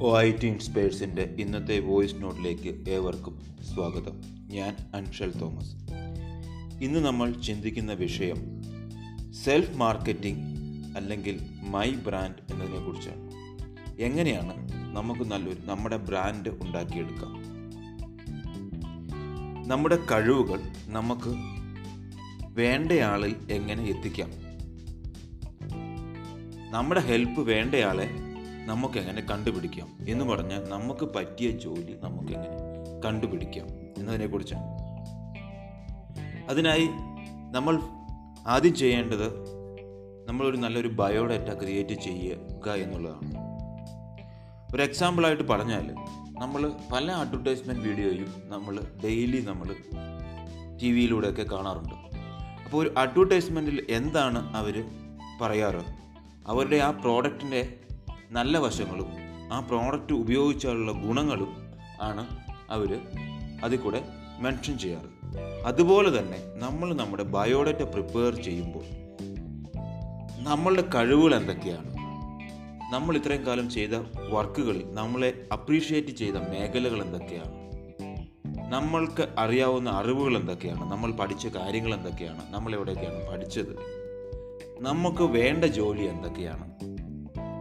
O I T ഇൻസ്പയേഴ്സിന്റെ ഇന്നത്തെ voice നോട്ടിലേക്ക് ഏവർക്കും സ്വാഗതം. ഞാൻ അൻഷൽ തോമസ്. ഇന്ന് നമ്മൾ ചിന്തിക്കുന്ന വിഷയം സെൽഫ് മാർക്കറ്റിംഗ് അല്ലെങ്കിൽ മൈ ബ്രാൻഡ് എന്നതിനെക്കുറിച്ചാണ് എങ്ങനെയാണ് നമുക്ക് നല്ലൊരു നമ്മുടെ ബ്രാൻഡ് ഉണ്ടാക്കിയെടുക്കാം? നമ്മുടെ കഴിവുകൾ നമുക്ക് വേണ്ടയാളിൽ എങ്ങനെ എത്തിക്കാം? നമ്മുടെ ഹെൽപ്പ് വേണ്ടയാളെ നമുക്ക് എങ്ങനെ കണ്ടുപിടിക്കാം എന്ന് പറഞ്ഞാൽ നമുക്ക് പറ്റിയ ജോലി നമുക്ക് എങ്ങനെ കണ്ടുപിടിക്കാം എന്നതിനെക്കുറിച്ചാണ് അതിനായി നമ്മൾ ആദ്യം ചെയ്യേണ്ടത് നമ്മളൊരു നല്ലൊരു ബയോഡാറ്റ ക്രിയേറ്റ് ചെയ്യുക എന്നുള്ളതാണ്. ഒരു എക്സാമ്പിളായിട്ട് പറഞ്ഞാൽ നമ്മൾ പല അഡ്വർടൈസ്മെന്റ് വീഡിയോയും നമ്മൾ ഡെയിലി നമ്മൾ ടി വിയിലൂടെയൊക്കെ കാണാറുണ്ട്. അപ്പോൾ ഒരു അഡ്വർടൈസ്മെന്റിൽ എന്താണ് അവർ പറയാറ്? അവരുടെ ആ പ്രോഡക്റ്റിന്റെ നല്ല വശങ്ങളും ആ പ്രോഡക്റ്റ് ഉപയോഗിച്ചാലുള്ള ഗുണങ്ങളും ആണ് അവർ അതിൽ കൂടെ മെൻഷൻ ചെയ്യാറ്. അതുപോലെ തന്നെ നമ്മൾ നമ്മുടെ ബയോഡേറ്റ പ്രിപ്പയർ ചെയ്യുമ്പോൾ നമ്മളുടെ കഴിവുകൾ എന്തൊക്കെയാണ്? നമ്മൾ ഇത്രയും കാലം ചെയ്ത വർക്കുകളിൽ നമ്മളെ അപ്രീഷിയേറ്റ് ചെയ്ത മേഖലകൾ എന്തൊക്കെയാണ്? നമ്മൾക്ക് അറിയാവുന്ന അറിവുകൾ എന്തൊക്കെയാണ്? നമ്മൾ പഠിച്ച കാര്യങ്ങൾ എന്തൊക്കെയാണ്? നമ്മൾ എവിടെയൊക്കെയാണ് പഠിച്ചത്? നമുക്ക് വേണ്ട ജോലി എന്തൊക്കെയാണ്?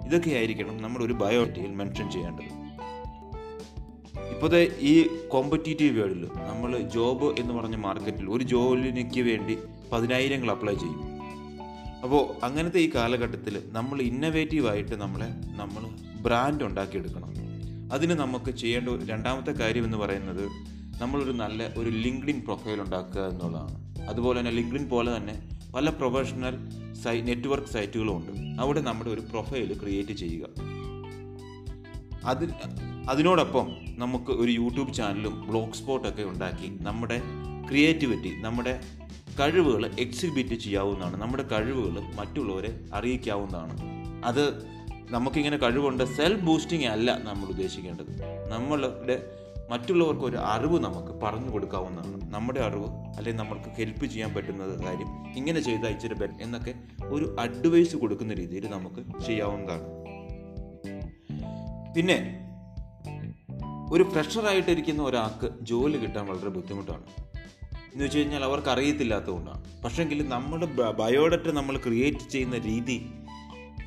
ഇതൊക്കെയായിരിക്കണം ഒരു ബയോഡേറ്റയിൽ മെൻഷൻ ചെയ്യേണ്ടത്. ഇപ്പോഴത്തെ ഈ കോമ്പറ്റീറ്റീവ് വേൾഡിൽ നമ്മൾ ജോബ് എന്ന് പറഞ്ഞ മാർക്കറ്റിൽ ഒരു ജോലിക്ക് വേണ്ടി പതിനായിരങ്ങൾ അപ്ലൈ ചെയ്യും. അപ്പോൾ അങ്ങനത്തെ ഈ കാലഘട്ടത്തിൽ നമ്മൾ ഇന്നവേറ്റീവായിട്ട് നമ്മളെ നമ്മൾ ബ്രാൻഡ് ഉണ്ടാക്കിയെടുക്കണം. അതിന് നമുക്ക് ചെയ്യേണ്ട രണ്ടാമത്തെ കാര്യം എന്ന് പറയുന്നത് നമ്മളൊരു നല്ല ഒരു ലിങ്ക്ഡിൻ പ്രൊഫൈൽ ഉണ്ടാക്കുക എന്നുള്ളതാണ്. അതുപോലെ തന്നെ ലിങ്ക്ഡിൻ പോലെ തന്നെ പല പ്രൊഫഷണൽ സൈ നെറ്റ്വർക്ക് സൈറ്റുകളും ഉണ്ട്. അവിടെ നമ്മുടെ ഒരു പ്രൊഫൈൽ ക്രിയേറ്റ് ചെയ്യുക. അതിൽ അതിനോടൊപ്പം നമുക്ക് ഒരു യൂട്യൂബ് ചാനലും ബ്ലോഗ് സ്പോട്ടൊക്കെ ഉണ്ടാക്കി നമ്മുടെ ക്രിയേറ്റിവിറ്റി നമ്മുടെ കഴിവുകൾ എക്സിബിറ്റ് ചെയ്യാവുന്നതാണ്. നമ്മുടെ കഴിവുകൾ മറ്റുള്ളവരെ അറിയിക്കാവുന്നതാണ്. അത് നമുക്കിങ്ങനെ കഴിവുണ്ട്. സെൽഫ് ബൂസ്റ്റിംഗ് അല്ല നമ്മൾ ഉദ്ദേശിക്കേണ്ടത്. നമ്മളുടെ മറ്റുള്ളവർക്ക് ഒരു അറിവ് നമുക്ക് പറഞ്ഞു കൊടുക്കാവുന്നതാണ്. നമ്മുടെ അറിവ് അല്ലെങ്കിൽ നമ്മൾക്ക് ഹെൽപ്പ് ചെയ്യാൻ പറ്റുന്നത് കാര്യം ഇങ്ങനെ ചെയ്താൽ ഇച്ചിരി ബെറ്റർ എന്നൊക്കെ ഒരു അഡ്വൈസ് കൊടുക്കുന്ന രീതിയിൽ നമുക്ക് ചെയ്യാവുന്നതാണ്. പിന്നെ ഒരു ഫ്രഷറായിട്ടിരിക്കുന്ന ഒരാൾക്ക് ജോലി കിട്ടാൻ വളരെ ബുദ്ധിമുട്ടാണ്. എന്ന് വെച്ച് കഴിഞ്ഞാൽ അവർക്ക് അറിയത്തില്ലാത്തതുകൊണ്ടാണ് പക്ഷേങ്കിൽ നമ്മുടെ ബയോഡാറ്റ നമ്മൾ ക്രിയേറ്റ് ചെയ്യുന്ന രീതി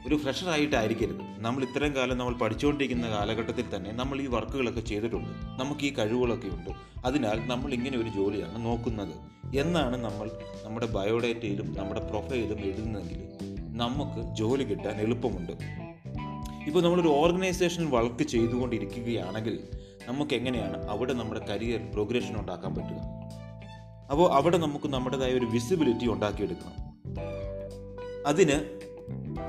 ഒരു ഫ്രഷർ ഫ്രഷറായിട്ടായിരിക്കരുത് നമ്മൾ ഇത്രയും കാലം നമ്മൾ പഠിച്ചുകൊണ്ടിരിക്കുന്ന കാലഘട്ടത്തിൽ തന്നെ നമ്മൾ ഈ വർക്കുകളൊക്കെ ചെയ്തിട്ടുണ്ട്. നമുക്ക് ഈ കഴിവുകളൊക്കെ ഉണ്ട്. അതിനാൽ നമ്മൾ ഇങ്ങനെ ഒരു ജോലിയാണ് നോക്കുന്നത്. എന്നാണ് നമ്മൾ നമ്മുടെ ബയോഡേറ്റയിലും നമ്മുടെ പ്രൊഫൈലും എഴുതുന്നതെങ്കിൽ നമുക്ക് ജോലി കിട്ടാൻ എളുപ്പമുണ്ട്. ഇപ്പോൾ നമ്മളൊരു ഓർഗനൈസേഷൻ വർക്ക് ചെയ്തുകൊണ്ടിരിക്കുകയാണെങ്കിൽ നമുക്ക് എങ്ങനെയാണ് അവിടെ നമ്മുടെ കരിയർ പ്രോഗ്രഷൻ ഉണ്ടാക്കാൻ പറ്റുക? അപ്പോൾ അവിടെ നമുക്ക് നമ്മുടേതായ ഒരു വിസിബിലിറ്റി ഉണ്ടാക്കിയെടുക്കണം. അതിന്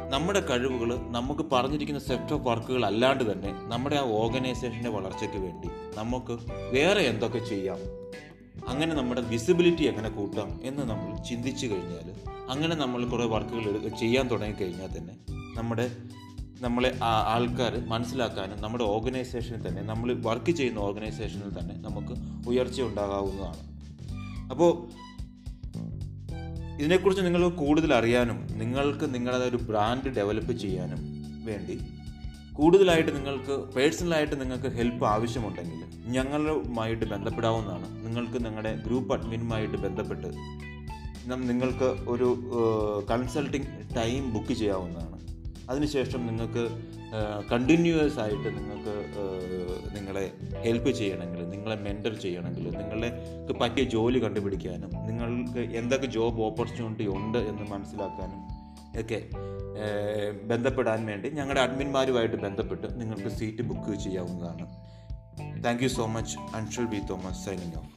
നമ്മുടെ കഴിവുകൾ നമുക്ക് പറഞ്ഞിരിക്കുന്ന സെറ്റ് ഓഫ് വർക്കുകൾ അല്ലാണ്ട് തന്നെ നമ്മുടെ ആ ഓർഗനൈസേഷന്റെ വളർച്ചയ്ക്ക് വേണ്ടി നമുക്ക് വേറെ എന്തൊക്കെ ചെയ്യാം? അങ്ങനെ നമ്മുടെ വിസിബിലിറ്റി എങ്ങനെ കൂട്ടാം എന്ന് നമ്മൾ ചിന്തിച്ചു കഴിഞ്ഞാൽ അങ്ങനെ നമ്മൾ കുറേ വർക്കുകൾ ചെയ്യാൻ തുടങ്ങിക്കഴിഞ്ഞാൽ തന്നെ നമ്മുടെ നമ്മളെ ആൾക്കാർ മനസ്സിലാക്കാനും നമ്മുടെ ഓർഗനൈസേഷനിൽ തന്നെ നമ്മൾ വർക്ക് ചെയ്യുന്ന ഓർഗനൈസേഷനിൽ തന്നെ നമുക്ക് ഉയർച്ച ഉണ്ടാകാവുന്നതാണ്. അപ്പോൾ ഇതിനെക്കുറിച്ച് നിങ്ങൾക്ക് കൂടുതൽ അറിയാനും നിങ്ങൾക്ക് നിങ്ങളുടെ ഒരു ബ്രാൻഡ് ഡെവലപ്പ് ചെയ്യാനും വേണ്ടി കൂടുതലായിട്ട് നിങ്ങൾക്ക് പേഴ്സണലായിട്ട് നിങ്ങൾക്ക് ഹെൽപ്പ് ആവശ്യമുണ്ടെങ്കിൽ ഞങ്ങളുമായിട്ട് ബന്ധപ്പെടാവുന്നതാണ്. നിങ്ങൾക്ക് നിങ്ങളുടെ ഗ്രൂപ്പ് അഡ്മിനുമായിട്ട് ബന്ധപ്പെട്ട് നിങ്ങൾക്ക് ഒരു കൺസൾട്ടിംഗ് ടൈം ബുക്ക് ചെയ്യാവുന്നതാണ്. അതിനുശേഷം നിങ്ങൾക്ക് കണ്ടിന്യൂസ് ആയിട്ട് നിങ്ങൾക്ക് നിങ്ങളെ ഹെൽപ്പ് ചെയ്യണമെങ്കിൽ നിങ്ങളെ മെന്റർ ചെയ്യണമെങ്കിൽ നിങ്ങൾക്ക് പറ്റിയ ജോലി കണ്ടുപിടിക്കാനും നിങ്ങൾക്ക് എന്തൊക്കെ ജോബ് ഓപ്പർച്യൂണിറ്റി ഉണ്ട് എന്ന് മനസ്സിലാക്കാനും ഒക്കെ ബന്ധപ്പെടാൻ വേണ്ടി ഞങ്ങളുടെ അഡ്മിന്മാരുമായിട്ട് ബന്ധപ്പെട്ട് നിങ്ങൾക്ക് സീറ്റ് ബുക്ക് ചെയ്യാവുന്നതാണ്. Thank you so much Anshul B Thomas signing off